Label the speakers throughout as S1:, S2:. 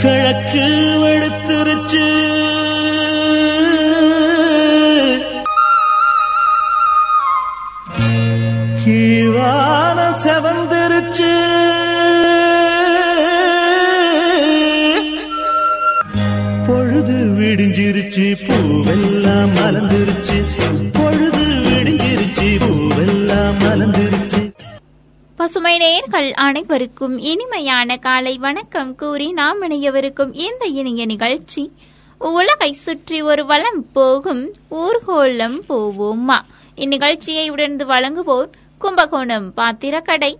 S1: கிழக்கு வெளுத்துருச்சு
S2: நேயர்கள் அனைவருக்கும் இனிமையான காலை வணக்கம் கூறி நாம் இணையவிருக்கும் இந்த இனிய நிகழ்ச்சி உலகை சுற்றி ஒரு வளம் போகும் ஊர்கோலம் போவோமா? இந்நிகழ்ச்சியை உடனே வழங்குவோர் கும்பகோணம் பாத்திரக்கடை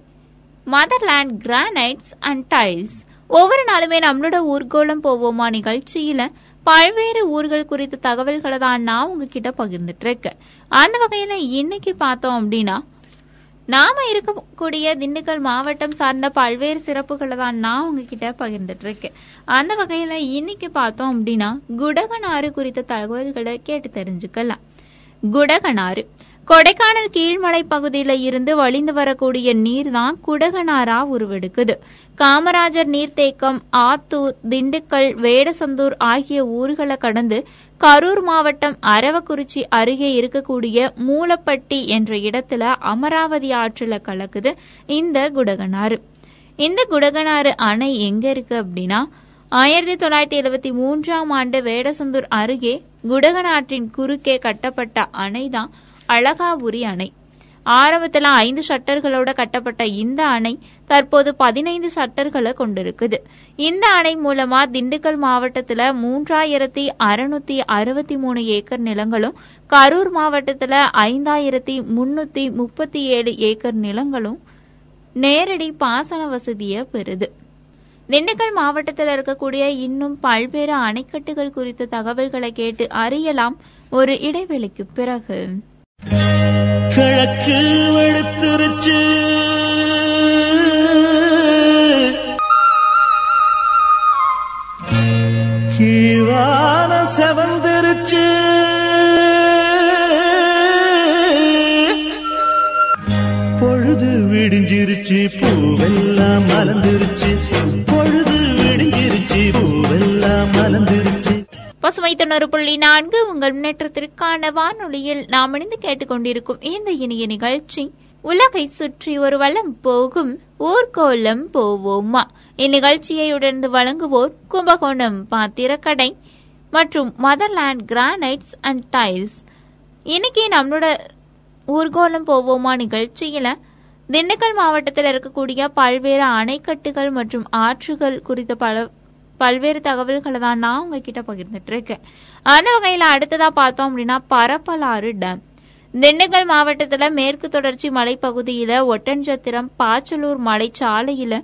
S2: மதர்லேண்ட் கிரானைட்ஸ் அண்ட் டைல்ஸ் ஒவ்வொரு நாளுமே நம்மளோட ஊர்கோலம் போவோமா நிகழ்ச்சியில பல்வேறு ஊர்கள் குறித்த தகவல்களை தான் நான் உங்ககிட்ட பகிர்ந்துட்டு இருக்கேன். அந்த வகையில இன்னைக்கு பார்த்தோம் அப்படின்னா நாம இருக்கக்கூடிய திண்டுக்கல் மாவட்டம் சார்ந்த பல்வேறு சிறப்புகளை தான் நான் உங்ககிட்ட பகிர்ந்துட்டு இருக்கேன் அந்த வகையில இன்னைக்கு பார்த்தோம் அப்படின்னா குடகனாறு குறித்த தகவல்களை கேட்டு தெரிஞ்சுக்கலாம். குடகனாறு. கொடைக்கானல் கீழ்மலை பகுதியில இருந்து வழிந்து வரக்கூடிய நீர் தான் குடகனாரா உருவெடுக்குது. காமராஜர் நீர்த்தேக்கம் ஆத்தூர் திண்டுக்கல் வேடசந்தூர் ஆகிய ஊர்களை கடந்து கரூர் மாவட்டம் அரவக்குறிச்சி அருகே இருக்கக்கூடிய மூலப்பட்டி என்ற இடத்துல அமராவதி ஆற்றில் கலக்குது இந்த குடகனாறு. இந்த குடகனாறு அணை எங்க இருக்கு அப்படின்னா ஆயிரத்தி தொள்ளாயிரத்தி எழுபத்தி மூன்றாம் ஆண்டு வேடசந்தூர் அருகே குடகனாற்றின் குறுக்கே கட்டப்பட்ட அணைதான் அழகாபுரி அணை. ஆரம்பத்தில் ஐந்து ஷட்டர்களோட கட்டப்பட்ட இந்த அணை தற்போது பதினைந்து ஷட்டர்களை கொண்டிருக்குது. இந்த அணை மூலமா திண்டுக்கல் மாவட்டத்தில் மூன்றாயிரத்தி அறுநூத்தி அறுபத்தி மூணு ஏக்கர் நிலங்களும் கரூர் மாவட்டத்தில் ஐந்தாயிரத்தி முன்னூத்தி முப்பத்தி ஏழு ஏக்கர் நிலங்களும் நேரடி பாசன வசதியை பெறுது. திண்டுக்கல் மாவட்டத்தில் இருக்கக்கூடிய இன்னும் பல்வேறு அணைக்கட்டுகள் குறித்த தகவல்களை கேட்டு அறியலாம். ஒரு இடைவெளிக்கு பிறகு.
S1: கிழக்கு வெளுத்துருச்சு கீழான செவந்திருச்சு. பொழுது விடிஞ்சிருச்சு பூவெல்லாம் மலர்ந்துருச்சு.
S2: பசுமை தொண்ணூறு புள்ளி நான்கு உங்கள் முன்னேற்றத்திற்கான வானொலியில் நாம் இணைந்து கேட்டுக்கொண்டிருக்கும் இந்த இனிய நிகழ்ச்சி உலகை சுற்றி ஒரு வளம் போகும் ஊர்கோலம் போவோமா? இந்நிகழ்ச்சியை உடனே வழங்குவோர் கும்பகோணம் பாத்திரக்கடை மற்றும் மதர்லேண்ட் கிரானைட்ஸ் அண்ட் டைல்ஸ். இன்னைக்கு நம்மளோட ஊர்கோலம் போவோமா நிகழ்ச்சியில திண்டுக்கல் மாவட்டத்தில் இருக்கக்கூடிய பல்வேறு அணைக்கட்டுகள் மற்றும் ஆற்றுகள் குறித்த பல பல்வேறு தகவல்களை தான் நான் உங்ககிட்ட பகிர்ந்துட்டு இருக்கேன் அந்த வகையில அடுத்ததா பார்த்தோம் அப்படின்னா பரப்பலாறு டேம். திண்டுக்கல் மாவட்டத்தில் மேற்கு தொடர்ச்சி மலைப்பகுதியில ஒட்டன்சத்திரம் பாச்சலூர் மலைச்சாலையில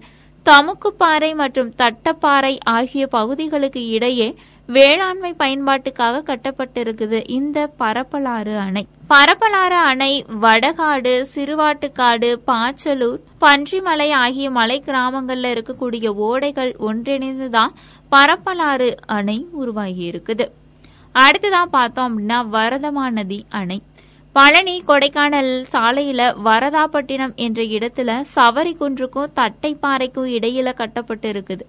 S2: தமுக்குப்பாறை மற்றும் தட்டப்பாறை ஆகிய பகுதிகளுக்கு இடையே வேளாண்மை பயன்பாட்டுக்காக கட்டப்பட்டிருக்குது இந்த பரப்பலாறு அணை. பரப்பலாறு அணை வடகாடு சிறுவாட்டுக்காடு பாச்சலூர் பன்றிமலை ஆகிய மலை கிராமங்கள்ல இருக்கக்கூடிய ஓடைகள் ஒன்றிணைந்துதான் பரப்பலாறு அணை உருவாகி இருக்குது அடுத்ததான் பார்த்தோம் அப்படின்னா வரதமா நதி அணை. பழனி கொடைக்கானல் சாலையில வரதாப்பட்டினம் என்ற இடத்துல சவரி குன்றுக்கும் தட்டைப்பாறைக்கும் இடையில கட்டப்பட்டு இருக்குது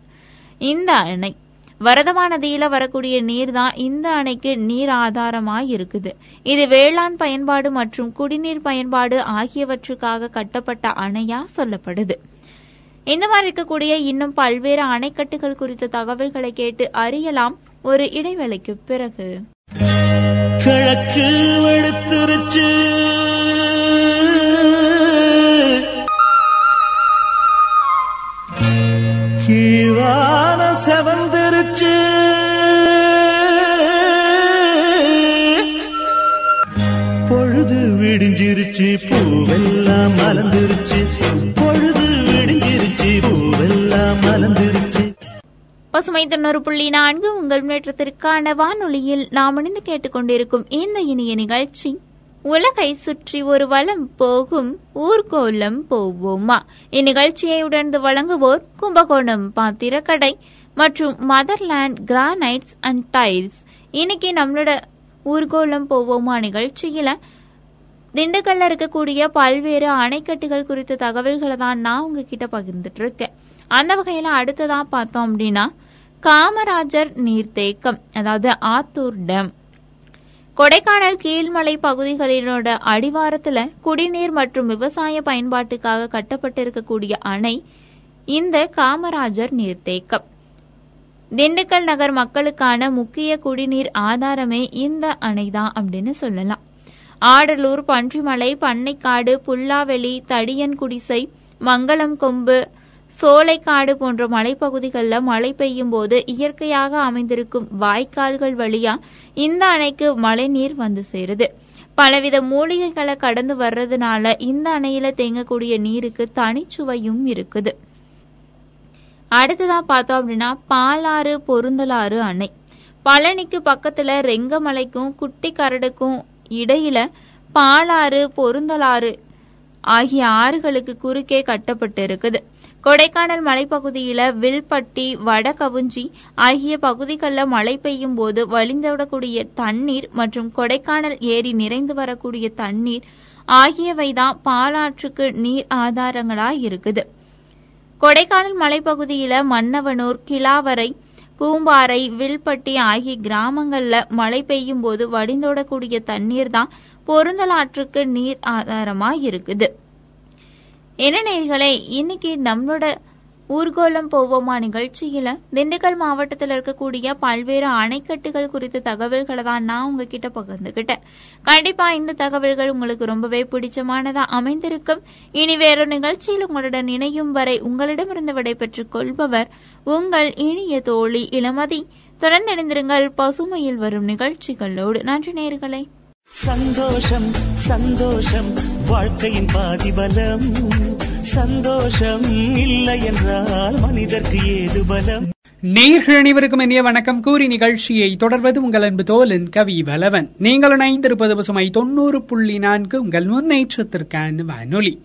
S2: இந்த அணை வரதமா நதியில வரக்கூடிய நீர் தான் இந்த அணைக்கு நீர் ஆதாரமா இருக்குது. இது வேளாண் பயன்பாடு மற்றும் குடிநீர் பயன்பாடு ஆகியவற்றுக்காக கட்டப்பட்ட அணையா சொல்லப்படுது. இந்த மாதிரி இருக்கக்கூடிய இன்னும் பல்வேறு அணைக்கட்டுகள் குறித்த தகவல்களை கேட்டு அறியலாம். ஒரு இடைவேளைக்கு பிறகு.
S1: கிழக்கு வெளுத்துருச்சு கீழான செவந்திருச்சு பொழுது விடிஞ்சிருச்சு பூவெல்லாம் மலர்ந்துருச்சு. பொழுது விடிஞ்சிருச்சு பூவெல்லாம் மலர்ந்துருச்சு.
S2: பசுமை தொண்ணூறு புள்ளி நான்கு உங்கள் முன்னேற்றத்திற்கான வானொலியில் நாம் இணைந்து கேட்டுக்கொண்டிருக்கும் இந்த இனிய நிகழ்ச்சி. உலகை சுற்றி ஒரு வளம் போகும் ஊர்கோலம் போவோமா? இந்நிகழ்ச்சியை உடனே வழங்குவோர் கும்பகோணம் பாத்திரக்கடை. மற்றும் மதர்லேண்ட் கிரானைட்ஸ் அண்ட் டைல்ஸ். இன்னைக்கு நம்மளோட ஊர்கோலம் போவோமா நிகழ்ச்சியில? திண்டுக்கல்ல இருக்கக்கூடிய பல்வேறு அணைக்கட்டுகள் குறித்த தகவல்களை தான் நான் உங்ககிட்ட பகிர்ந்துட்டு இருக்கேன் அந்த வகையில அடுத்ததாக பார்த்தோம் அப்படின்னா காமராஜர் நீர்த்தேக்கம் அதாவது ஆத்தூர் டேம். கொடைக்கானல் கீழ்மலை பகுதிகளினோட அடிவாரத்துல குடிநீர் மற்றும் விவசாய பயன்பாட்டுக்காக கட்டப்பட்டிருக்கக்கூடிய அணை இந்த காமராஜர் நீர்த்தேக்கம். திண்டுக்கல் நகர் மக்களுக்கான முக்கிய குடிநீர் ஆதாரமே இந்த அணைதான் அப்படின்னு சொல்லலாம். ஆடலூர் பன்றிமலை பண்ணைக்காடு புல்லாவெளி தடியன் குடிசை மங்களம் கொம்பு சோலைக்காடு போன்ற மலைப்பகுதிகளில் மழை பெய்யும் போது இயற்கையாக அமைந்திருக்கும் வாய்க்கால்கள் வழியா இந்த அணைக்கு மழைநீர் வந்து சேருது. பலவித மூலிகைகளை கடந்து வர்றதுனால இந்த அணையில தேங்கக்கூடிய நீருக்கு தனிச்சுவையும் இருக்குது. அடுத்ததா பார்த்தோம் அப்படின்னா பாலாறு பொருந்தலாறு அணை பழனிக்கு பக்கத்துல ரெங்கமலைக்கும் குட்டி கரடுக்கும் இடையில பாலாறு பொருந்தலாறு ஆகிய ஆறுகளுக்கு குறுக்கே கட்டப்பட்டு இருக்குது. கொடைக்கானல் மலைப்பகுதியில வில்பட்டி வடகவுஞ்சி ஆகிய பகுதிகளில் மழை பெய்யும் போது வழிந்துவிடக்கூடிய தண்ணீர் மற்றும் கொடைக்கானல் ஏரி நிறைந்து வரக்கூடிய தண்ணீர் ஆகியவைதான் பாலாற்றுக்கு நீர் ஆதாரங்களா இருக்குது. கொடைக்கானல் மலைப்பகுதியில மன்னவனூர் கிளாவரை பூம்பாறை வில்பட்டி ஆகிய கிராமங்கள்ல மழை பெய்யும் போது வடிந்தோடக்கூடிய தண்ணீர் தான் பொருந்தலாற்றுக்கு நீர் ஆதாரமா இருக்குது. என்ன நேர்களே இன்னைக்கு நம்மளோட ஊர்கோலம் போவோமா நிகழ்ச்சியில? திண்டுக்கல் மாவட்டத்தில் இருக்கக்கூடிய பல்வேறு அணைக்கட்டுகள் குறித்த தகவல்களை தான் நான் உங்ககிட்ட பகிர்ந்துகிட்டேன். கண்டிப்பா இந்த தகவல்கள் உங்களுக்கு ரொம்பவே பிடிச்சமானதா அமைந்திருக்கும். இனி வேறொரு நிகழ்ச்சியில் உங்களுடன் இணையும் வரை உங்களிடமிருந்து விடைபெற்றுக் கொள்பவர் உங்கள் இனிய தோழி இளமதி. தொடர்ந்து இணைந்திருங்கள் பசுமையில் வரும் நிகழ்ச்சிகளோடு. நன்றி நேர்களை
S1: சந்தோஷம் சந்தோஷம் வாழ்க்கையின் பாதிபலம். சந்தோஷம் இல்லை என்றால் மனிதர்க்கு ஏது பலம்?
S3: நேயர்கள் அனைவருக்கும் இனிய வணக்கம். கூறி நிகழ்ச்சியை தொடர்வது உங்கள் அன்பு தோலன் கவி வலவன் நீங்கள் இணைந்திருப்பது பசுமை தொண்ணூறு புள்ளி நான்கு உங்கள் முன்னேற்றத்திற்கான வானொலி.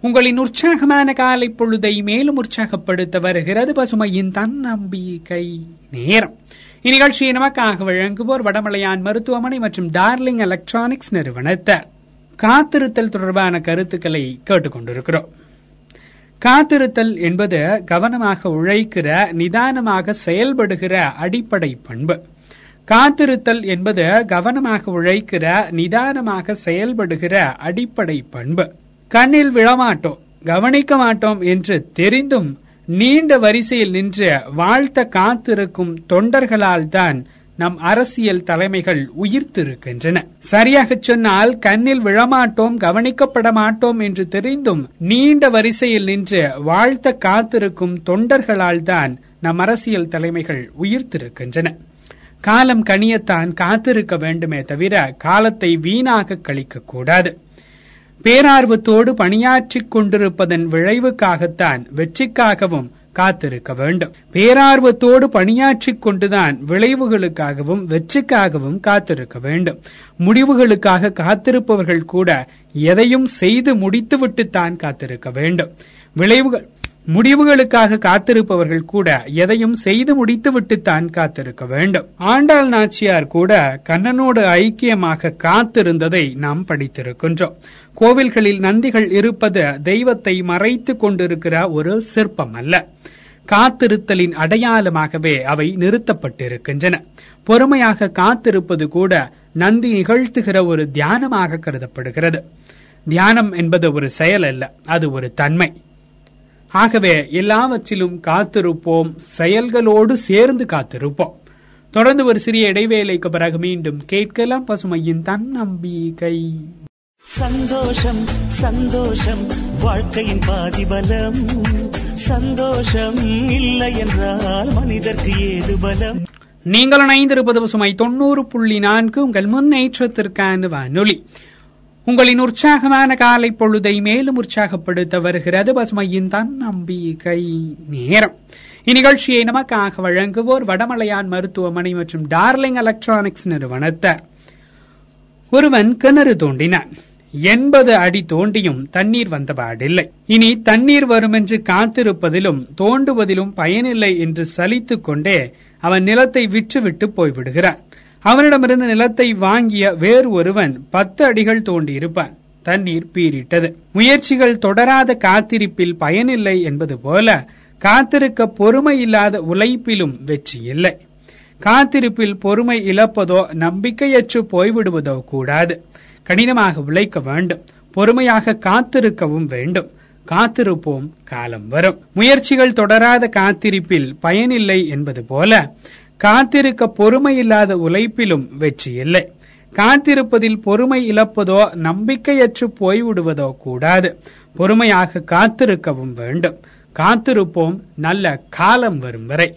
S3: உங்களின் உற்சாகமான காலை பொழுதை மேலும் உற்சாகப்படுத்த வருகிறது பசுமையின் தன்னம்பிக்கை நேரம். இந்நிகழ்ச்சியை நமக்காக வழங்குவோர் வடமலையான் மருத்துவமனை மற்றும் டார்லிங் எலக்ட்ரானிக்ஸ் நிறுவனத்தார். காத்திருத்தல் தொடர்பான கருத்துக்களை கேட்டுக்கொண்டிருக்கிறோம். காத்திருத்தல் என்பது கவனமாக உழைக்கிற நிதானமாக செயல்படுகிற அடிப்படை பண்பு. காத்திருத்தல் என்பது கவனமாக உழைக்கிற நிதானமாக செயல்படுகிற அடிப்படை பண்பு. கண்ணில் விழமாட்டோம் கவனிக்க மாட்டோம் என்று தெரிந்தும் நீண்ட வரிசையில் நின்று வாழ்த்த காத்திருக்கும் தொண்டர்களால் தான் நம் அரசியல் தலைமைகள் உயிர்த்திருக்கின்றன. சரியாக சொன்னால் கண்ணில் விழமாட்டோம் கவனிக்கப்பட மாட்டோம் என்று தெரிந்தும் நீண்ட வரிசையில் நின்று வாழ்த்த காத்திருக்கும் தொண்டர்களால் தான் நம் அரசியல் தலைமைகள் உயிர்த்திருக்கின்றன. காலம் கனியத்தான் காத்திருக்க வேண்டுமே தவிர காலத்தை வீணாக கழிக்க கூடாது. பேரார்வத்தோடு பணியாற்றிக் கொண்டிருப்பதன் விளைவுக்காகத்தான் வெற்றிக்காகவும் காத்திருக்க வேண்டும். பேரார்வத்தோடு பணியாற்றிக் கொண்டுதான் விளைவுகளுக்காகவும் வெற்றிக்காகவும் காத்திருக்க வேண்டும். முடிவுகளுக்காக காத்திருப்பவர்கள் கூட எதையும் செய்து முடித்துவிட்டுத்தான் காத்திருக்க வேண்டும். விளைவுகள் முடிவுகளுக்காக காத்திருப்பவர்கள் கூட எதையும் செய்து முடித்துவிட்டுத்தான் காத்திருக்க வேண்டும். ஆண்டாள் நாச்சியார் கூட கண்ணனோடு ஐக்கியமாக காத்திருந்ததை நாம் படித்திருக்கின்றோம். கோவில்களில் நந்திகள் இருப்பது தெய்வத்தை மறைத்து கொண்டிருக்கிற ஒரு சிற்பம் அல்ல காத்திருத்தலின் அடையாளமாகவே அவை நிறுத்தப்பட்டிருக்கின்றன. பொறுமையாக காத்திருப்பது கூட நந்தி நிகழ்த்துகிற ஒரு தியானமாக கருதப்படுகிறது. தியானம் என்பது ஒரு செயல் அல்ல அது ஒரு தன்மை. ஆகவே எல்லாவற்றிலும் காத்திருப்போம் செயல்களோடு சேர்ந்து காத்திருப்போம். தொடர்ந்து ஒரு சிறிய இடைவேளைக்கு பிறகு மீண்டும் கேட்கலாம் பசுமையின் தன்னம்பிக்கை.
S1: சந்தோஷம் சந்தோஷம் வாழ்க்கையின் பாதிபலம். சந்தோஷம் இல்லை என்றால் மனிதர்க்கு ஏது பலம்?
S3: நீங்கள் இணைந்திருப்பது பசுமை தொண்ணூறு புள்ளி நான்கு உங்கள் முன்னேற்றத்திற்கான வானொலி. உங்களின் உற்சாகமான காலை பொழுதை மேலும் உற்சாகப்படுத்த வருகிறது பசுமையின் தன்னம்பிக்கை நேரம். இந்நிகழ்ச்சியை நமக்காக வழங்குவோர் வடமலையான் மருத்துவமனை மற்றும் டார்லிங் எலக்ட்ரானிக்ஸ் நிறுவனத்தார். ஒருவன் கிணறு தோண்டினான். எண்பது அடி தோண்டியும் தண்ணீர் வந்தபாடில்லை. இனி தண்ணீர் வருமென்று காத்திருப்பதிலும் தோண்டுவதிலும் பயனில்லை என்று சலித்துக் கொண்டே அவன் நிலத்தை விற்றுவிட்டு போய்விடுகிறான். அவனிடமிருந்து நிலத்தை வாங்கிய வேறு ஒருவன் பத்து அடிகள் தோண்டியிருப்பான். தண்ணீர் பீரிட்டது முயற்சிகள் தொடராத காத்திருப்பில் பயனில்லை என்பது போல காத்திருக்க பொறுமை இல்லாத உழைப்பிலும் வெற்றி இல்லை. காத்திருப்பில் பொறுமை இழப்பதோ நம்பிக்கையற்று போய்விடுவதோ கூடாது. கடினமாக உழைக்க வேண்டும். பொறுமையாக காத்திருக்கவும் வேண்டும். காத்திருப்போம் காலம் வரும். முயற்சிகள் தொடராத காத்திருப்பில் பயனில்லை என்பது போல காத்திருக்க பொறுமை இல்லாத உழைப்பிலும் வெற்றி இல்லை. காத்திருப்பதில் பொறுமை இழப்பதோ நம்பிக்கையற்று போய்விடுவதோ கூடாது. பொறுமையாக காத்திருக்கவும் வேண்டும். காத்திருப்போம் நல்ல காலம் வரும் வரை.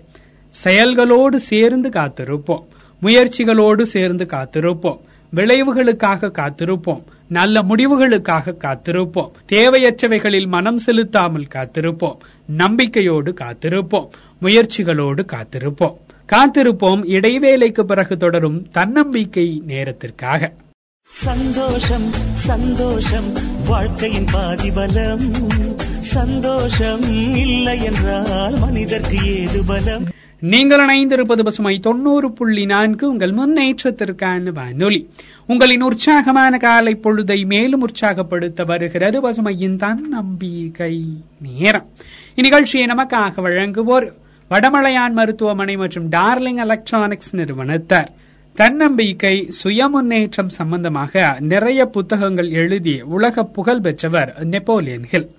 S3: செயல்களோடு சேர்ந்து காத்திருப்போம். முயற்சிகளோடு சேர்ந்து காத்திருப்போம். விளைவுகளுக்காக காத்திருப்போம். நல்ல முடிவுகளுக்காக காத்திருப்போம். தேவையற்றவைகளில் மனம் செலுத்தாமல் காத்திருப்போம். நம்பிக்கையோடு காத்திருப்போம். முயற்சிகளோடு காத்திருப்போம். காத்திருப்போம். இடைவேளைக்கு பிறகு தொடரும் தன்னம்பிக்கை நேரத்திற்காக.
S1: சந்தோஷம் சந்தோஷம். வாழ்க்கையின் பாதிபலம். சந்தோஷம் இல்லை என்றால் மனிதர்க்கு ஏது பலம்?
S3: நீங்கள் இணைந்திருப்பது பசுமை தொண்ணூறு புள்ளி நான்கு. உங்கள் முன்னேற்றத்திற்கான வானொலி. உங்களின் உற்சாகமான காலை பொழுதை மேலும் உற்சாகப்படுத்த வருகிறது பசுமையின் தன் நம்பிக்கை நேரம். இந்நிகழ்ச்சியை நமக்காக வழங்குவோர் வடமலையான் மருத்துவமனை மற்றும் டார்லிங் எலக்ட்ரானிக்ஸ் நிறுவனத்தார். தன்னம்பிக்கை சுய முன்னேற்றம் சம்பந்தமாக நிறைய புத்தகங்கள் எழுதி உலக புகழ் பெற்றவர் நெப்போலியன் ஹில்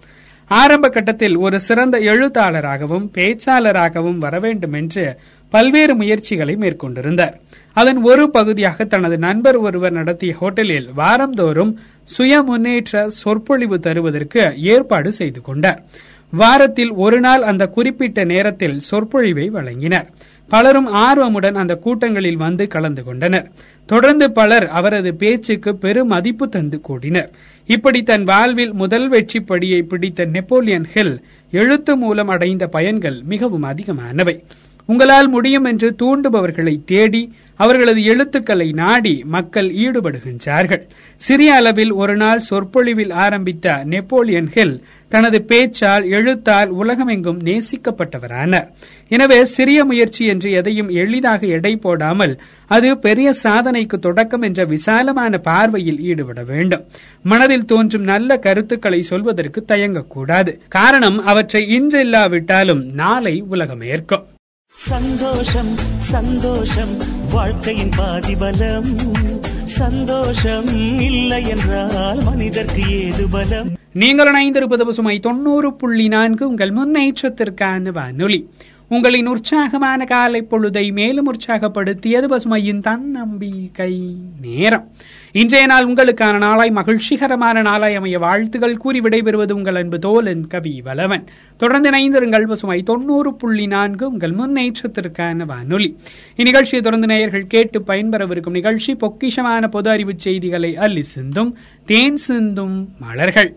S3: ஆரம்ப கட்டத்தில் ஒரு சிறந்த எழுத்தாளராகவும் பேச்சாளராகவும் வர வேண்டும் என்று பல்வேறு முயற்சிகளை மேற்கொண்டிருந்தார். அதன் ஒரு பகுதியாக தனது நண்பர் ஒருவர் நடத்திய ஹோட்டலில் வாரந்தோறும் சுய முன்னேற்ற சொற்பொழிவு தருவதற்கு ஏற்பாடு செய்து கொண்டார். வாரத்தில் ஒரு நாள் அந்த குறிப்பிட்ட நேரத்தில் சொற்பொழிவை வழங்கினார். பலரும் ஆர்வமுடன் அந்த கூட்டங்களில் வந்து கலந்து கொண்டனர். தொடர்ந்து பலர் அவரது பேச்சுக்கு பெரும் மதிப்பு தந்து கூடினர். இப்படி தன் வாழ்வில் முதல் வெற்றி படியை பிடித்த நெப்போலியன் ஹில் எழுத்து மூலம் அடைந்த பயன்கள் மிகவும் அதிகமானவை. உங்களால் முடியும் என்று தூண்டுபவர்களை தேடி அவர்களது எழுத்துக்களை நாடி மக்கள் ஈடுபடுகின்றார்கள். சிறிய அளவில் ஒரு நாள் சொற்பொழிவில் ஆரம்பித்த நெப்போலியன் ஹில் தனது பேச்சால் எழுத்தால் உலகமெங்கும் நேசிக்கப்பட்டவரானார். எனவே சிறிய முயற்சி என்று எதையும் எளிதாக எடை போடாமல் அது பெரிய சாதனைக்கு தொடக்கம் என்ற விசாலமான பார்வையில் ஈடுபட வேண்டும். மனதில் தோன்றும் நல்ல கருத்துக்களை சொல்வதற்கு தயங்கக்கூடாது. காரணம் அவற்றை இன்று இல்லாவிட்டாலும் நாளை உலகம் ஏற்கும்
S1: சந்தோஷம் சந்தோஷம் வாழ்க்கையின் பாதிபலம். சந்தோஷம் இல்லை என்றால் மனிதர்க்கு ஏது பலம்?
S3: நீங்கள் இணைந்திருப்பது பசுமை தொண்ணூறு புள்ளி நான்கு உங்கள் முன்னேற்றத்திற்கான வானொலி. உங்களின் உற்சாகமான காலை பொழுதை மேலும் உற்சாகப்படுத்தியது பசுமையின் தன்னம்பிக்கை நேரம். இன்றைய நாள் உங்களுக்கான நாளாய் மகிழ்ச்சிகரமான நாளாய் அமைய வாழ்த்துகள் கூறி விடைபெறுவது உங்கள் அன்பு தோலன் கவி வலவன் தொடர்ந்து இணைந்திருங்கள் பசுமை தொண்ணூறு புள்ளி நான்கு உங்கள் முன்னேற்றத்திற்கான வானொலி. இந்நிகழ்ச்சியை தொடர்ந்து நேயர்கள் கேட்டு பயன்பெறவிருக்கும் நிகழ்ச்சி பொக்கிஷமான பொது அறிவு செய்திகளை அள்ளி சிந்தும் தேன் சிந்தும் மலர்கள்.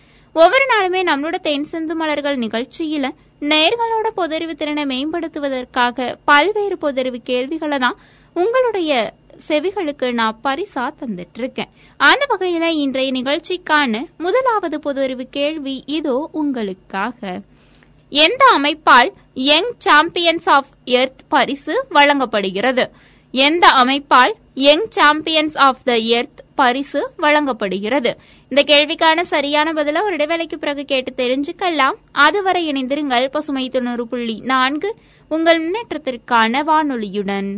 S2: ஒவ்வொரு நாளுமே நம்மளோட தென் சிந்து மலர்கள் நிகழ்ச்சியில நேர்களோட பொதறிவு திறனை மேம்படுத்துவதற்காக பல்வேறு பொதறிவு கேள்விகளை தான் உங்களுடைய செவிகளுக்கு நான் பரிசா தந்துட்டு இருக்கேன் அந்த வகையில இன்றைய நிகழ்ச்சிக்கான முதலாவது பொதறிவு கேள்வி இதோ உங்களுக்காக. எந்த அமைப்பால் யங் சாம்பியன்ஸ் ஆஃப் எர்த் பரிசு வழங்கப்படுகிறது? எந்த அமைப்பால் young champions of the earth பரிசு வழங்கப்படுகிறது? இந்த கேள்விக்கான சரியான பதில ஒரு இடைவேளைக்கு பிறகு கேட்டு தெரிஞ்சுக்கலாம். அதுவரை இணைந்திருங்கள் பசுமை தொண்ணூறு புள்ளி நான்கு. உங்கள் முன்னேற்றத்திற்கான வானொலியுடன்.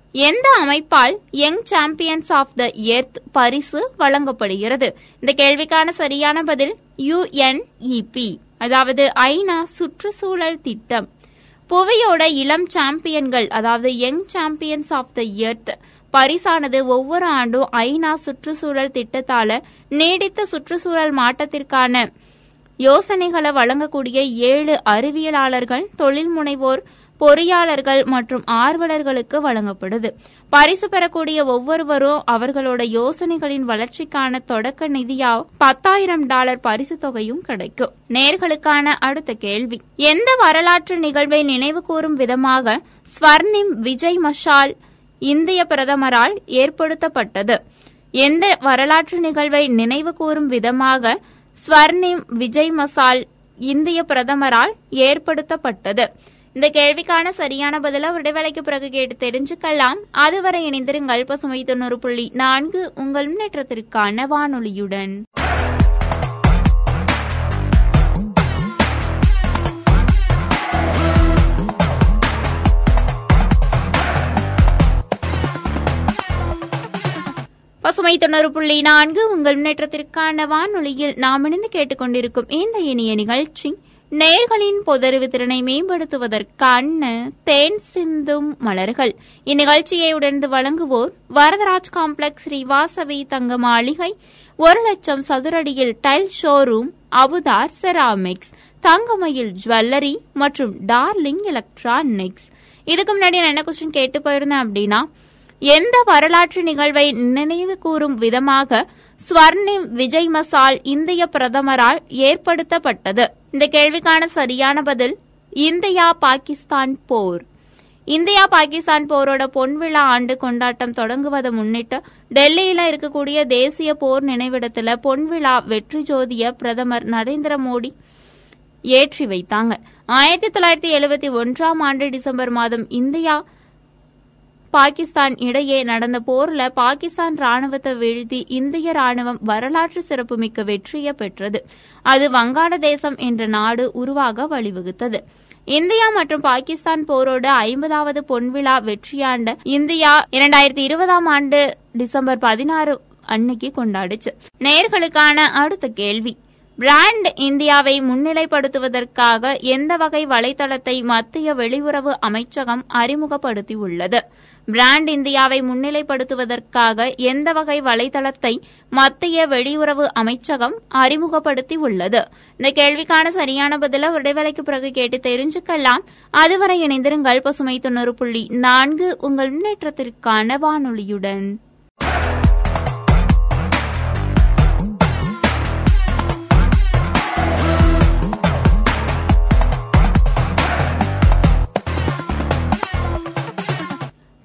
S2: எந்த அமைப்பால் young champions of the earth பரிசு வழங்கப்படுகிறது? இந்த கேள்விக்கான சரியான பதில் யுஎன்இபி அதாவது ஐநா சுற்றுச்சூழல் திட்டம். புவியோட இளம் சாம்பியன்கள் அதாவது young champions of the earth பரிசானது ஒவ்வொரு ஆண்டும் ஐநா சுற்றுச்சூழல் திட்டத்தால நீடித்த சுற்றுச்சூழல் மாற்றத்திற்கான யோசனைகளை வழங்கக்கூடிய ஏழு அறிவியலாளர்கள் தொழில் முனைவோர் பொறியாளர்கள் மற்றும் ஆர்வலர்களுக்கு வழங்கப்படுது. பரிசு பெறக்கூடிய ஒவ்வொருவரும் அவர்களோட யோசனைகளின் வளர்ச்சிக்கான தொடக்க நிதியா பத்தாயிரம் டாலர் பரிசு தொகையும் கிடைக்கும். நேர்களுக்கான அடுத்த கேள்வி. எந்த வரலாற்று நிகழ்வை நினைவு கூறும் விதமாக ஸ்வர்ணிம் விஜய் மஷால் இந்திய பிரதமரால் ஏற்படுத்தப்பட்டது. எந்த வரலாற்று நிகழ்வை நினைவு கூறும் விதமாக ஸ்வர்ணிம் விஜய் மசால் இந்திய பிரதமரால் ஏற்படுத்தப்பட்டது. இந்த கேள்விக்கான சரியான பதில விடைவேளைக்கு பிறகு கேட்டு தெரிஞ்சுக்கலாம். அதுவரை இணைந்திருங்கள் பசுமை தொண்ணூறு புள்ளி நான்கு உங்கள் முன்னேற்றத்திற்கான வானொலியுடன். பசுமை தொண்ணூறு புள்ளி நான்கு உங்கள் முன்னேற்றத்திற்கான வானொலியில் நாம் இணைந்து கேட்டுக்கொண்டிருக்கும் இந்த இனிய நிகழ்ச்சி நேர்களின் பொதறிவு திறனை மேம்படுத்துவதற்கான தேன் சிந்தும் மலர்கள். இந்நிகழ்ச்சியை உடனே வழங்குவோர் வரதராஜ் காம்ப்ளெக்ஸ் ஸ்ரீ வாசவி தங்க மாளிகை ஒரு லட்சம் சதுரடியில் tile showroom Avudhar ceramics Thangamayil jewellery மற்றும் டார்லிங் எலக்ட்ரானிக்ஸ். இதுக்கு முன்னாடி நான் என்ன கொஸ்டின் கேட்டு போயிருந்தேன் அப்படின்னா எந்த வரலாற்று நிகழ்வை நினைவு கூறும் விதமாக ஸ்வர்ணிம் விஜய் மசால் இந்திய பிரதமரால் ஏற்படுத்தப்பட்டது. இந்த கேள்விக்கான சரியான பதில் இந்தியா பாகிஸ்தான் போர். இந்தியா பாகிஸ்தான் போரோட பொன்விழா ஆண்டு கொண்டாட்டம் தொடங்குவதை முன்னிட்டு டெல்லியில இருக்கக்கூடிய தேசிய போர் நினைவிடத்துல பொன்விழா வெற்றி ஜோதிய பிரதமர் நரேந்திர மோடி ஏற்றி வைத்தாங்க. ஆயிரத்தி தொள்ளாயிரத்தி எழுபத்தி ஒன்றாம் ஆண்டு டிசம்பர் மாதம் இந்தியா பாகிஸ்தான் இடையே நடந்த போர்ல பாகிஸ்தான் ராணுவத்தை வீழ்த்தி இந்திய ராணுவம் வரலாற்று சிறப்புமிக்க வெற்றியை பெற்றது. அது வங்காளதேசம் என்ற நாடு உருவாக வழிவகுத்தது. இந்தியா மற்றும் பாகிஸ்தான் போரோடு ஐம்பதாவது பொன்விழா வெற்றியாண்ட இந்தியா இரண்டாயிரத்தி இருபதாம் ஆண்டு டிசம்பர் பதினாறு அன்னைக்கு கொண்டாடுச்சு. நேர்களுக்கான அடுத்த கேள்வி. பிராண்ட் இந்தியாவை முன்னிலைப்படுத்துவதற்காக எந்த வகை வலைதளத்தை மத்திய வெளியுறவு அமைச்சகம் அறிமுகப்படுத்தியுள்ளது. பிராண்ட் இந்தியாவை முன்னிலைப்படுத்துவதற்காக எந்த வகை வலைதளத்தை மத்திய வெளியுறவு அமைச்சகம் அறிமுகப்படுத்தியுள்ளது. இந்த கேள்விக்கான சரியான பதில விடைவேளைக்கு பிறகு கேட்டு தெரிஞ்சுக்கலாம். அதுவரை இணைந்திருங்கள் பசுமை தொண்ணூறு புள்ளி நான்கு உங்கள் முன்னேற்றத்திற்கான வானொலியுடன்.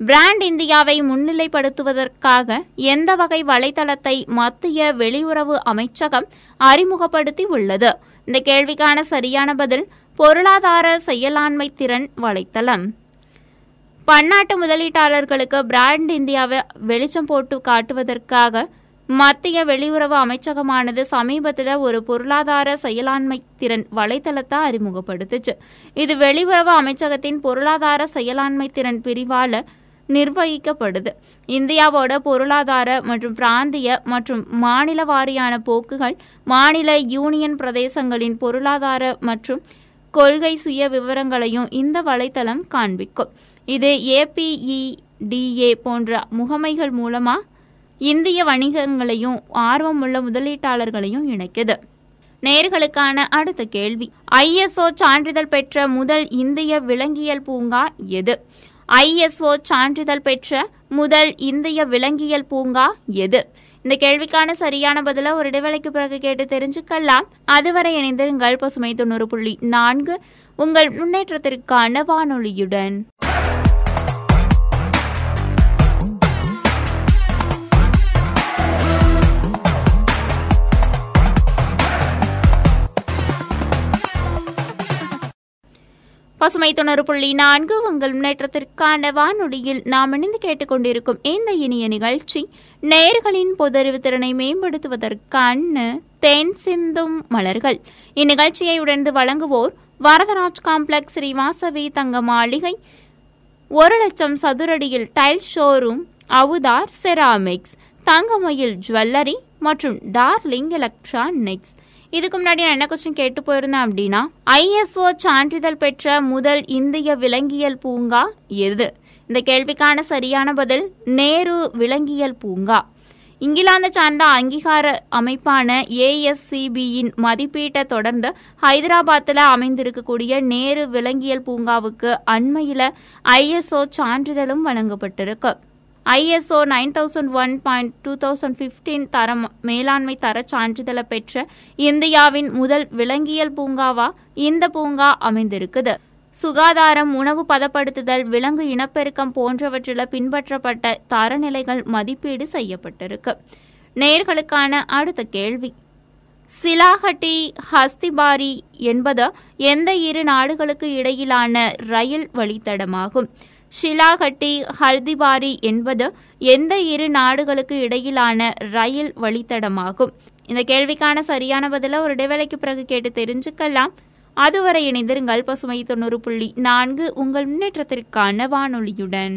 S2: பிராண்ட் இந்தியாவை முன்னிலைப்படுத்துவதற்காக எந்த வகை வலைதளத்தை மத்திய வெளியுறவு அமைச்சகம் அறிமுகப்படுத்தி உள்ளது? இந்த கேள்விக்கான சரியான பதில் பொருளாதார செயலாண்மை திறன் வலைத்தளம். பன்னாட்டு முதலீட்டாளர்களுக்கு பிராண்ட் இந்தியாவை வெளிச்சம் போட்டு காட்டுவதற்காக மத்திய வெளியுறவு அமைச்சகமானது சமீபத்தில் ஒரு பொருளாதார செயலாண்மை திறன் வலைதளத்தை அறிமுகப்படுத்துச்சு. இது வெளியுறவு அமைச்சகத்தின் பொருளாதார செயலாண்மை திறன் பிரிவால நிர்வகிக்கப்படுது. இந்தியாவோட பொருளாதார மற்றும் பிராந்திய மற்றும் மாநில வாரியான போக்குகள் மாநில யூனியன் பிரதேசங்களின் பொருளாதார மற்றும் கொள்கை சுய விவரங்களையும் இந்த வலைத்தளம் காண்பிக்கும். இது ஏபிஇடிஏ போன்ற முகமைகள் மூலமா இந்திய வணிகங்களையும் ஆர்வமுள்ள முதலீட்டாளர்களையும் இணைக்குது. நேர்களுக்கான அடுத்த கேள்வி. ஐஎஸ்ஓ சான்றிதழ் பெற்ற முதல் இந்திய விலங்கியல் பூங்கா எது? ஐஎஸ்ஓ சான்றிதழ் பெற்ற முதல் இந்திய விலங்கியல் பூங்கா எது? இந்த கேள்விக்கான சரியான பதில ஒரு இடைவேளைக்கு பிறகு கேட்டு தெரிஞ்சுக்கலாம். அதுவரை இணைந்திருங்கள். பசுமை தொண்ணூறு புள்ளி நான்கு. உங்கள் முன்னேற்றத்திற்கான வானொலியுடன். பசுமை தொண்ணூறு புள்ளி நான்கு உங்கள் முன்னேற்றத்திற்கான வானொலியில் நாம் இணைந்து கேட்டுக்கொண்டிருக்கும் இந்த இனிய நிகழ்ச்சி நேர்களின் பொதறிவு திறனை மேம்படுத்துவதற்கான தென் சிந்தும் மலர்கள். இந்நிகழ்ச்சியை உடந்து வழங்குவோர் வரதராஜ் காம்ப்ளெக்ஸ் ஸ்ரீவாசவி தங்க மாளிகை ஒரு லட்சம் சதுரடியில் tile showroom Avudhar ceramics Thangamayil jewellery மற்றும் டார்லிங் எலக்ட்ரானிக்ஸ். இதுக்கு முன்னாடி நான் என்ன கொஸ்டின் கேட்டு போயிருந்தேன் அப்படின்னா ஐஎஸ்ஓ சான்றிதழ் பெற்ற முதல் இந்திய விலங்கியல் பூங்கா எது? இந்த கேள்விக்கான சரியான பதில் நேரு விலங்கியல் பூங்கா. இங்கிலாந்து சார்ந்த அங்கீகார அமைப்பான ஏஎஸ்சிபியின் மதிப்பீட்டை தொடர்ந்து ஹைதராபாத்தில் அமைந்திருக்கக்கூடிய நேரு விலங்கியல் பூங்காவுக்கு அண்மையில் ஐஎஸ்ஓ சான்றிதழும் வழங்கப்பட்டிருக்கு. ISO nine thousand one point two thousand fifteen தரம் மேலாண்மை தர சான்றிதழை பெற்ற இந்தியாவின் முதல் விலங்கியல் பூங்காவா இந்த பூங்கா அமைந்திருக்குது. சுகாதாரம் உணவு பதப்படுத்துதல் விலங்கு இனப்பெருக்கம் போன்றவற்றில் பின்பற்றப்பட்ட தரநிலைகள் மதிப்பீடு செய்யப்பட்டிருக்கு. நேர்களுக்கான அடுத்த கேள்வி. சிலாஹட்டி ஹஸ்திபாரி என்பது எந்த இரு நாடுகளுக்கு இடையிலான ரயில் வழித்தடமாகும்? ஷிலாகட்டி ஹல்திபாரி என்பது எந்த இரு நாடுகளுக்கு இடையிலான ரயில் வழித்தடமாகும். இந்த கேள்விக்கான சரியான பதில ஒரு இடைவேளைக்கு பிறகு கேட்டு தெரிஞ்சுக்கலாம். அதுவரை இணைந்திருங்கள் பசுமை தொண்ணூறு புள்ளி நான்கு உங்கள் முன்னேற்றத்திற்கான வானொலியுடன்.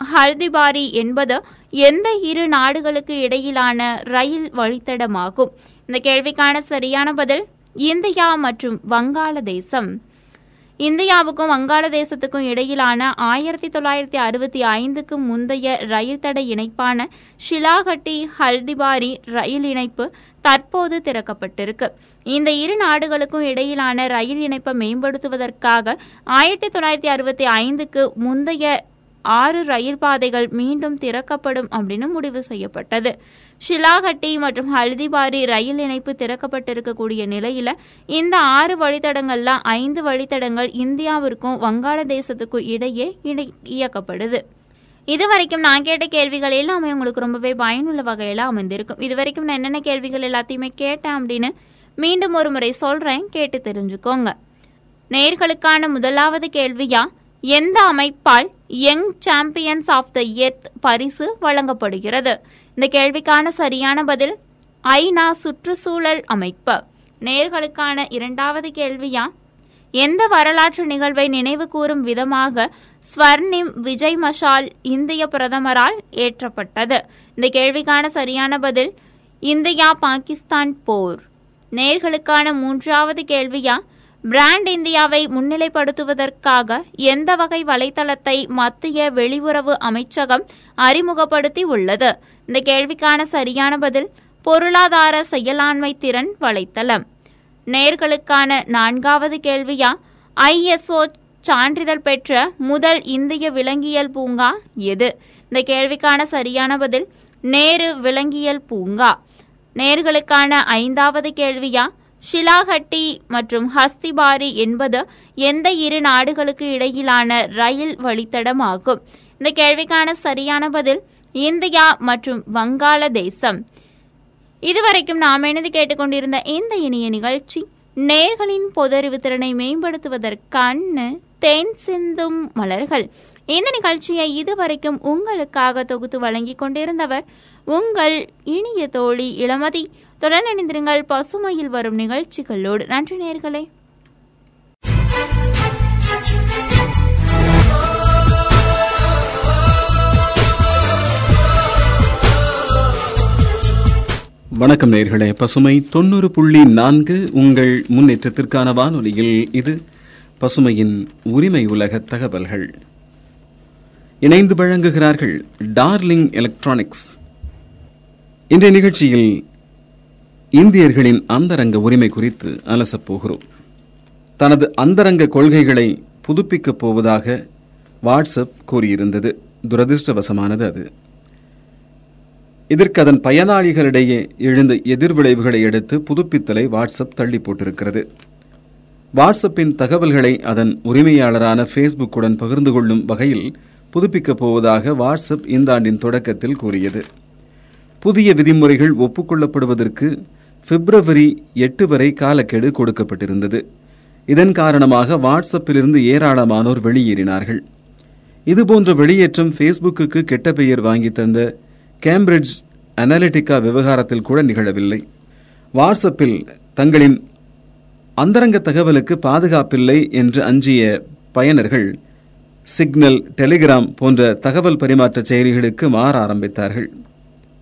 S2: ஹல்திபாரி என்பது எந்த இரு நாடுகளுக்கு இடையிலான ரயில் வழித்தடமாகும். இந்த கேள்விக்கான சரியான பதில் இந்தியா மற்றும் வங்காளதேசம். இந்தியாவுக்கும் வங்காளதேசத்துக்கும் இடையிலான ஆயிரத்தி தொள்ளாயிரத்தி அறுபத்தி ஐந்துக்கு முந்தைய ரயில் தட இணைப்பான ஷிலாகட்டி ஹல்திபாரி ரயில் இணைப்பு தற்போது திறக்கப்பட்டிருக்கு. இந்த இரு நாடுகளுக்கும் இடையிலான ரயில் இணைப்பை மேம்படுத்துவதற்காக ஆயிரத்தி தொள்ளாயிரத்தி அறுபத்தி ஐந்துக்கு முந்தைய ஆறு ரயில் பாதைகள் மீண்டும் திறக்கப்படும் அப்படின்னு முடிவு செய்யப்பட்டது. ஷிலாகட்டி மற்றும் ஹல்திபாரி ரயில் இணைப்பு திறக்கப்பட்டிருக்கக்கூடிய நிலையில இந்த ஆறு வழித்தடங்கள்ல ஐந்து வழித்தடங்கள் இந்தியாவிற்கும் வங்காளதேசத்துக்கும் இடையே இணை- இயக்கப்படுது. இதுவரைக்கும் நான் கேட்ட கேள்விகள் எல்லாமே உங்களுக்கு ரொம்பவே பயனுள்ள வகையில அமைந்திருக்கும். இதுவரைக்கும் நான் என்னென்ன கேள்விகள் எல்லாத்தையுமே கேட்டேன் அப்படின்னு மீண்டும் ஒரு முறை சொல்றேன் கேட்டு தெரிஞ்சுக்கோங்க. நேர்களுக்கான முதலாவது கேள்வியா எந்த அமைப்பால் young champions of the earth பரிசு வழங்கப்படுகிறது? இந்த கேள்விக்கான சரியான பதில் ஐநா சுற்றுச்சூழல் அமைப்பு. நேர்களுக்கான இரண்டாவது கேள்வியா? எந்த வரலாற்று நிகழ்வை நினைவு கூறும் விதமாக ஸ்வர்ணிம் விஜய் மஷால் இந்திய பிரதமரால் ஏற்றப்பட்டது? இந்த கேள்விக்கான சரியான பதில் இந்தியா பாகிஸ்தான் போர். நேர்களுக்கான மூன்றாவது கேள்வியா? பிராண்ட் இந்தியாவை முன்னிலைப்படுத்துவதற்காக எந்த வகை வலைத்தளத்தை மத்திய வெளியுறவு அமைச்சகம் அறிமுகப்படுத்தி உள்ளது? இந்த கேள்விக்கான சரியான பதில் பொருளாதார செயலாண்மை திறன் வலைத்தளம். நேர்களுக்கான நான்காவது கேள்வியா? ஐஎஸ்ஓ சான்றிதழ் பெற்ற முதல் இந்திய விலங்கியல் பூங்கா எது? இந்த கேள்விக்கான சரியான பதில் நேரு விலங்கியல் பூங்கா. நேர்களுக்கான ஐந்தாவது கேள்வியா? ஷிலாகட்டி மற்றும் ஹஸ்திபாரி என்பது எந்த இரு நாடுகளுக்கு இடையிலான ரயில் வழித்தடமாகும். இந்த கேள்விக்கான சரியான பதில் இந்தியா மற்றும் வங்காளதேசம் இதுவரைக்கும் நாம் இணைந்து கேட்டுக்கொண்டிருந்த இந்த இனிய நிகழ்ச்சி நேர்களின் பொதறிவு திறனை மேம்படுத்துவதற்கான தேன் சிந்தும் மலர்கள். இந்த நிகழ்ச்சியை இதுவரைக்கும் உங்களுக்காக தொகுத்து வழங்கிக் கொண்டிருந்தவர் உங்கள் இனிய தோழி இளமதி. தொடர்ந்திருங்கள் பசுமையில் வரும் நிகழ்ச்சிகளோடு. நன்றி நேர்களே.
S4: வணக்கம் நேர்களே. பசுமை தொண்ணூறு புள்ளி நான்கு உங்கள் முன்னேற்றத்திற்கான வானொலியில் இது பசுமையின் உரிமை உலக தகவல்கள். இணைந்து வழங்குகிறார்கள் டார்லிங் எலக்ட்ரானிக்ஸ். இன்றைய நிகழ்ச்சியில் இந்தியர்களின் அந்தரங்க உரிமை குறித்து அலசப் போகிறோம். தனது அந்தரங்க கொள்கைகளை புதுப்பிக்கப் போவதாக வாட்ஸ்அப் கூறியிருந்தது. துரதிருஷ்டவசமானது அது. இதற்கு அதன் பயனாளிகளிடையே எழுந்த எதிர்விளைவுகளை அடுத்து புதுப்பித்தலை வாட்ஸ்அப் தள்ளி போட்டிருக்கிறது. வாட்ஸ்அப்பின் தகவல்களை அதன் உரிமையாளரான ஃபேஸ்புக்குடன் பகிர்ந்து கொள்ளும் வகையில் புதுப்பிக்கப் போவதாக வாட்ஸ்அப் இந்த ஆண்டின் தொடக்கத்தில் கூறியது. புதிய விதிமுறைகள் ஒப்புக்கொள்ளப்படுவதற்கு பிப்ரவரி எட்டு வரை காலக்கெடு கொடுக்கப்பட்டிருந்தது. இதன் காரணமாக வாட்ஸ்அப்பிலிருந்து ஏராளமானோர் வெளியேறினார்கள். இதுபோன்ற வெளியேற்றம் ஃபேஸ்புக்கு கெட்ட பெயர் வாங்கி தந்த கேம்பிரிட்ஜ் அனாலிட்டிகா விவகாரத்தில் கூட நிகழவில்லை. வாட்ஸ்அப்பில் தங்களின் அந்தரங்க தகவலுக்கு பாதுகாப்பில்லை என்று அஞ்சிய பயனர்கள் சிக்னல் டெலிகிராம் போன்ற தகவல் பரிமாற்ற செயலிகளுக்கு மாற ஆரம்பித்தார்கள்.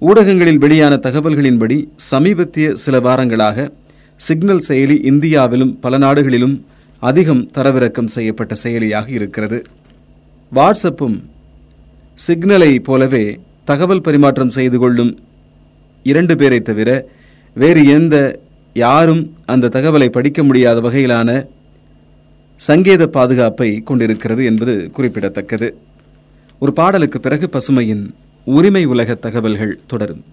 S4: ஊடகங்களில் வெளியான தகவல்களின்படி சமீபத்திய சில வாரங்களாக சிக்னல் செயலி இந்தியாவிலும் பல நாடுகளிலும் அதிகம் தரவிறக்கம் செய்யப்பட்ட செயலியாக இருக்கிறது. வாட்ஸ்அப்பும் சிக்னலை போலவே தகவல் பரிமாற்றம் செய்து கொள்ளும் இரண்டு பேரை தவிர வேறு எந்த யாரும் அந்த தகவலை படிக்க முடியாத வகையிலான சங்கேத பாதுகாப்பை கொண்டிருக்கிறது என்பது குறிப்பிடத்தக்கது. ஒரு பாடலுக்கு பிறகு பசுமையின் உரிமை உலக தகவல்கள் தொடரும்.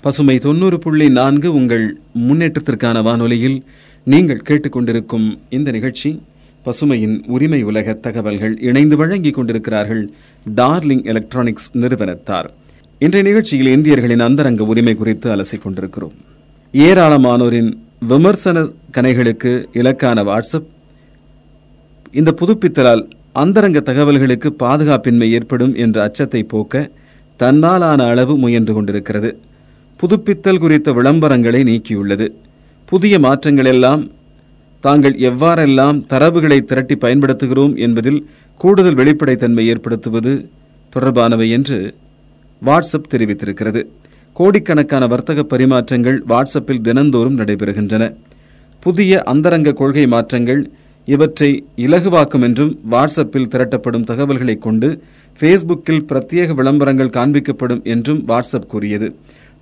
S4: பசுமை தொண்ணூறு புள்ளி நான்கு உங்கள் முன்னேற்றத்திற்கான வானொலியில் நீங்கள் கேட்டுக்கொண்டிருக்கும் இந்த நிகழ்ச்சி பசுமையின் உரிமை உலக தகவல்கள் இணைந்து வழங்கிக் கொண்டிருக்கிறார்கள் டார்லிங் எலக்ட்ரானிக்ஸ் நிறுவனத்தார். இன்றைய நிகழ்ச்சியில் இந்தியர்களின் அந்தரங்க உரிமை குறித்து அலசிக் கொண்டிருக்கிறோம் ஏராளமானோரின் விமர்சன கணைகளுக்கு இலக்கான வாட்ஸ்அப். இந்த புதுப்பித்தலால் அந்தரங்க தகவல்களுக்கு பாதுகாப்பின்மை ஏற்படும் என்ற அச்சத்தை போக்க தன்னாலான அளவு முயன்று கொண்டிருக்கிறது. புதுப்பித்தல் குறித்த விளம்பரங்களை நீக்கியுள்ளது. புதிய மாற்றங்கள் எல்லாம் தாங்கள் எவ்வாறெல்லாம் தரவுகளை திரட்டி பயன்படுத்துகிறோம் என்பதில் கூடுதல் வெளிப்படைத்தன்மை ஏற்படுத்துவது தொடர்பானவை என்று வாட்ஸ்அப் தெரிவித்திருக்கிறது. கோடிக்கணக்கான வர்த்தக பரிமாற்றங்கள் வாட்ஸ்அப்பில் தினந்தோறும் நடைபெறுகின்றன. புதிய அந்தரங்க கொள்கை மாற்றங்கள் இவற்றை இலகுவாக்கும் என்றும் வாட்ஸ்அப்பில் திரட்டப்படும் தகவல்களை கொண்டு ஃபேஸ்புக்கில் பிரத்யேக விளம்பரங்கள் காண்பிக்கப்படும் என்றும் வாட்ஸ்அப் கூறியது.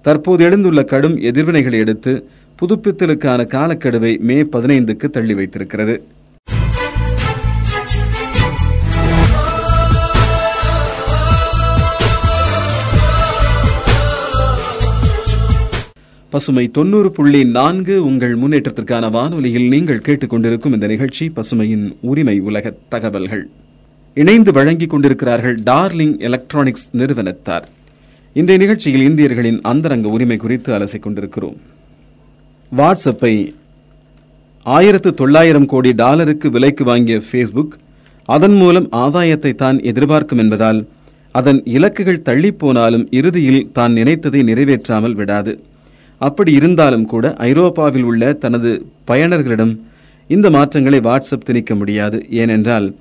S4: தற்போது எழுந்துள்ள கடும் எதிர்வினைகளை அடுத்து புதுப்பித்தலுக்கான காலக்கெடுவை மே பதினைந்துக்கு தள்ளி வைத்திருக்கிறது. பசுமை தொண்ணூறு புள்ளி நான்கு உங்கள் முன்னேற்றத்திற்கான வானொலியில் நீங்கள் கேட்டுக்கொண்டிருக்கும் இந்த நிகழ்ச்சி பசுமையின் உரிமை உலக தகவல்கள். இணைந்து வழங்கிக் கொண்டிருக்கிறார்கள் டார்லிங் எலக்ட்ரானிக்ஸ் நிறுவனத்தார். இன்றைய நிகழ்ச்சியில் இந்தியர்களின் அந்தரங்க உரிமை குறித்து அலசிக் கொண்டிருக்கிறோம். வாட்ஸ்அப்பை ஆயிரத்து தொள்ளாயிரம் கோடி டாலருக்கு விலைக்கு வாங்கிய ஃபேஸ்புக் அதன் மூலம் ஆதாயத்தை தான் எதிர்பார்க்கும் என்பதால் அதன் இலக்குகள் தள்ளிப்போனாலும் இறுதியில் தான் நினைத்ததை நிறைவேற்றாமல் விடாது. அப்படி இருந்தாலும் கூட ஐரோப்பாவில் உள்ள தனது பயனர்களிடம் இந்த மாற்றங்களை வாட்ஸ்அப் திணிக்க முடியாது. ஏனென்றால்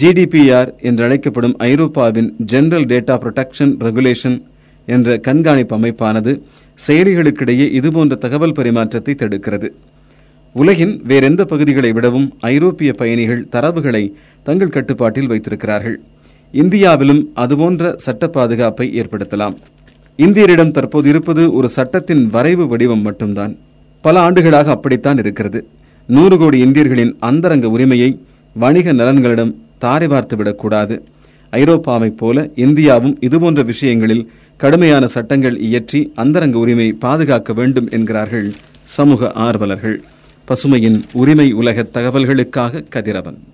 S4: ஜிடிபிஆர் என்று அழைக்கப்படும் ஐரோப்பாவின் ஜெனரல் டேட்டா புரொடெக்ஷன் ரெகுலேஷன் என்ற கண்காணிப்பு அமைப்பானது செயலிகளுக்கிடையே இதுபோன்ற தகவல் பரிமாற்றத்தை தடுக்கிறது. உலகின் வேறெந்த பகுதிகளை விடவும் ஐரோப்பிய பயணிகள் தரவுகளை தங்கள் கட்டுப்பாட்டில் வைத்திருக்கிறார்கள். இந்தியாவிலும் அதுபோன்ற சட்ட பாதுகாப்பை ஏற்படுத்தலாம். இந்தியரிடம் தற்போது இருப்பது ஒரு சட்டத்தின் வரைவு வடிவம் மட்டும்தான். பல ஆண்டுகளாக அப்படித்தான் இருக்கிறது. நூறு கோடி இந்தியர்களின் அந்தரங்க உரிமையை வணிக நலன்களிடம் தாரை பார்த்துவிடக்கூடாது ஐரோப்பாவைப் போல இந்தியாவும் இதுபோன்ற விஷயங்களில் கடுமையான சட்டங்கள் இயற்றி அந்தரங்க உரிமை பாதுகாக்க வேண்டும் என்கிறார்கள் சமூக ஆர்வலர்கள். பசுமையின் உரிமை உலக தகவல்களுக்காக கதிரவன்.